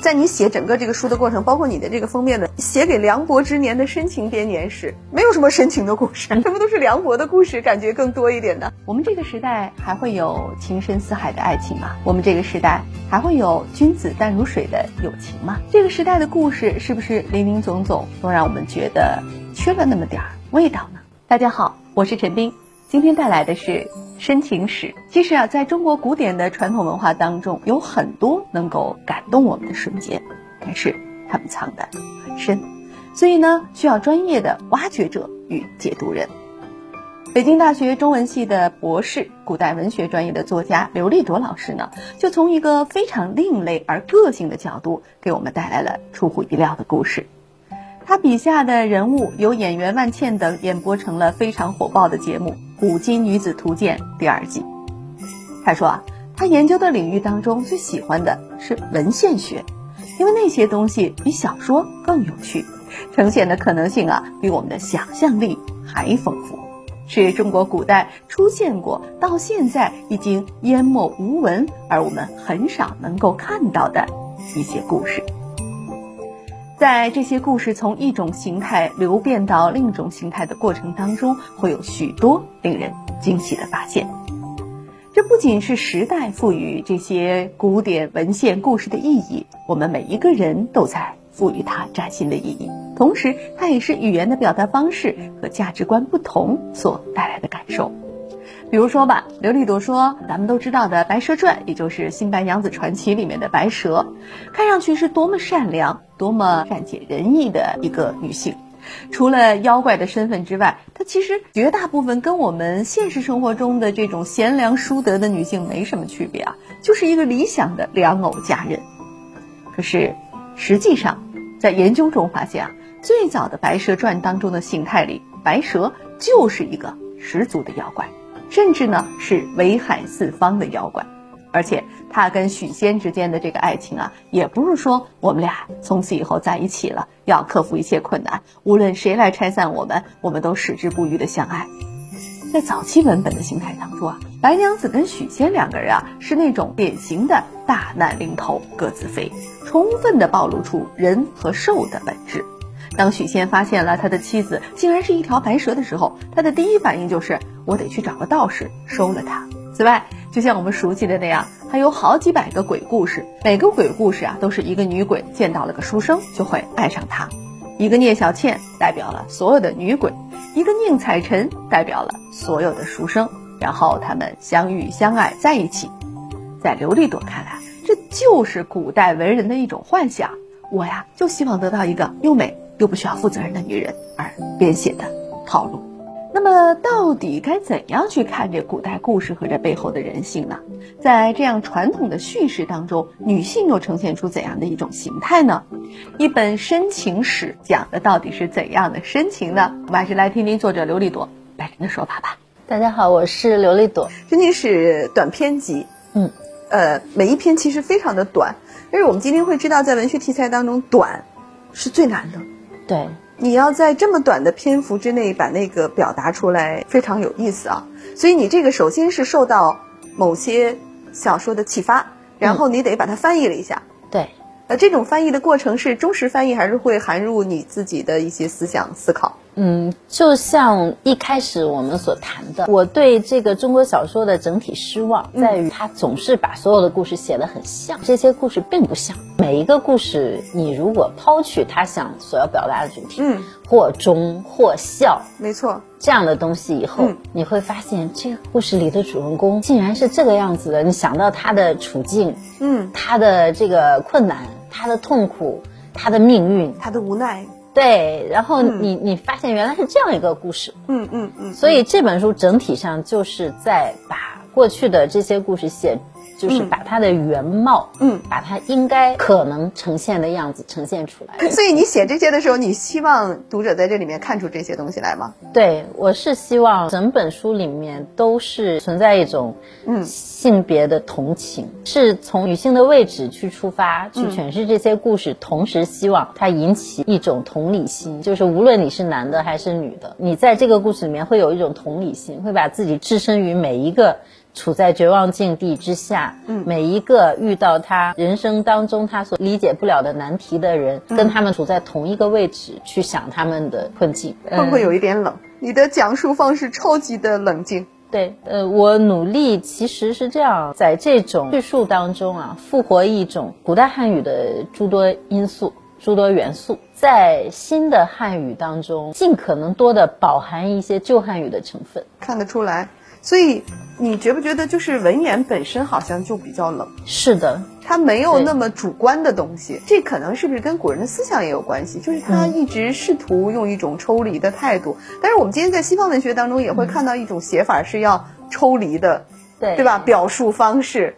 在你写整个这个书的过程，包括你的这个封面的写给梁博之年的深情编年史，没有什么深情的故事，全部都是梁博的故事，感觉更多一点的。我们这个时代还会有情深似海的爱情吗？我们这个时代还会有君子淡如水的友情吗？这个时代的故事是不是林林总总都让我们觉得缺了那么点儿味道呢？大家好，我是陈斌。今天带来的是深情史。其实啊，在中国古典的传统文化当中，有很多能够感动我们的瞬间，但是他们藏得很深，所以呢，需要专业的挖掘者与解读人。北京大学中文系的博士、古代文学专业的作家刘立朵老师呢，就从一个非常另类而个性的角度，给我们带来了出乎意料的故事。他笔下的人物由演员万茜等演播成了非常火爆的节目《古今女子图鉴》第二季。他说啊，他研究的领域当中最喜欢的是文献学，因为那些东西比小说更有趣，呈现的可能性啊比我们的想象力还丰富，是中国古代出现过到现在已经淹没无闻而我们很少能够看到的一些故事。在这些故事从一种形态流变到另一种形态的过程当中，会有许多令人惊喜的发现。这不仅是时代赋予这些古典文献故事的意义，我们每一个人都在赋予它崭新的意义。同时，它也是语言的表达方式和价值观不同所带来的感受。比如说吧，刘立朵说，咱们都知道的《白蛇传》，也就是《新白娘子传奇》里面的白蛇，看上去是多么善良。多么善解人意的一个女性，除了妖怪的身份之外，她其实绝大部分跟我们现实生活中的这种贤良淑德的女性没什么区别啊，就是一个理想的良偶佳人。可是，实际上，在研究中发现啊，最早的《白蛇传》当中的形态里，白蛇就是一个十足的妖怪，甚至呢是危害四方的妖怪。而且他跟许仙之间的这个爱情啊，也不是说我们俩从此以后在一起了，要克服一切困难，无论谁来拆散我们，我们都矢志不渝的相爱。在早期文本的形态当中啊，白娘子跟许仙两个人啊，是那种典型的大难临头各自飞，充分的暴露出人和兽的本质。当许仙发现了他的妻子竟然是一条白蛇的时候，他的第一反应就是我得去找个道士收了她。此外，就像我们熟悉的那样，还有好几百个鬼故事，每个鬼故事啊，都是一个女鬼见到了个书生就会爱上他，一个聂小倩代表了所有的女鬼，一个宁采臣代表了所有的书生，然后他们相遇相爱在一起。在刘立朵看来，这就是古代文人的一种幻想。我呀，就希望得到一个又美又不需要负责任的女人而编写的套路。那么，到底该怎样去看这古代故事和这背后的人性呢？在这样传统的叙事当中，女性又呈现出怎样的一种形态呢？一本深情史讲的到底是怎样的深情呢？我们还是来听听作者刘丽朵本人的说法吧。大家好，我是刘丽朵。深情史短篇集，嗯，呃，每一篇其实非常的短，但是我们今天会知道，在文学题材当中，短是最难的。对。你要在这么短的篇幅之内把那个表达出来，非常有意思啊！所以你这个首先是受到某些小说的启发，然后你得把它翻译了一下。对，呃，这种翻译的过程是忠实翻译，还是会含入你自己的一些思想思考？嗯，就像一开始我们所谈的，我对这个中国小说的整体失望在于，它总是把所有的故事写得很像，这些故事并不像。每一个故事，你如果抛去他想所要表达的主题，嗯，或忠或孝，没错，这样的东西以后，你会发现这个故事里的主人公竟然是这个样子的。你想到他的处境，嗯，他的这个困难，他的痛苦，他的命运，他的无奈。对，然后你你发现原来是这样一个故事，嗯嗯嗯，所以这本书整体上就是在把过去的这些故事写。就是把它的原貌，嗯，把它应该可能呈现的样子呈现出来。所以你写这些的时候，你希望读者在这里面看出这些东西来吗？对，我是希望整本书里面都是存在一种，嗯，性别的同情，是从女性的位置去出发去诠释这些故事，同时希望它引起一种同理心，就是无论你是男的还是女的，你在这个故事里面会有一种同理心，会把自己置身于每一个。处在绝望境地之下，嗯，每一个遇到他人生当中他所理解不了的难题的人，跟他们处在同一个位置去想他们的困境，会不会有一点冷？你的讲述方式超级的冷静。对，呃，我努力其实是这样，在这种叙述当中啊，复活一种古代汉语的诸多因素、诸多元素，在新的汉语当中，尽可能多的饱含一些旧汉语的成分，看得出来。所以，你觉不觉得就是文言本身好像就比较冷？是的，它没有那么主观的东西。这可能是不是跟古人的思想也有关系？就是他一直试图用一种抽离的态度。但是我们今天在西方文学当中也会看到一种写法是要抽离的，对对吧？表述方式。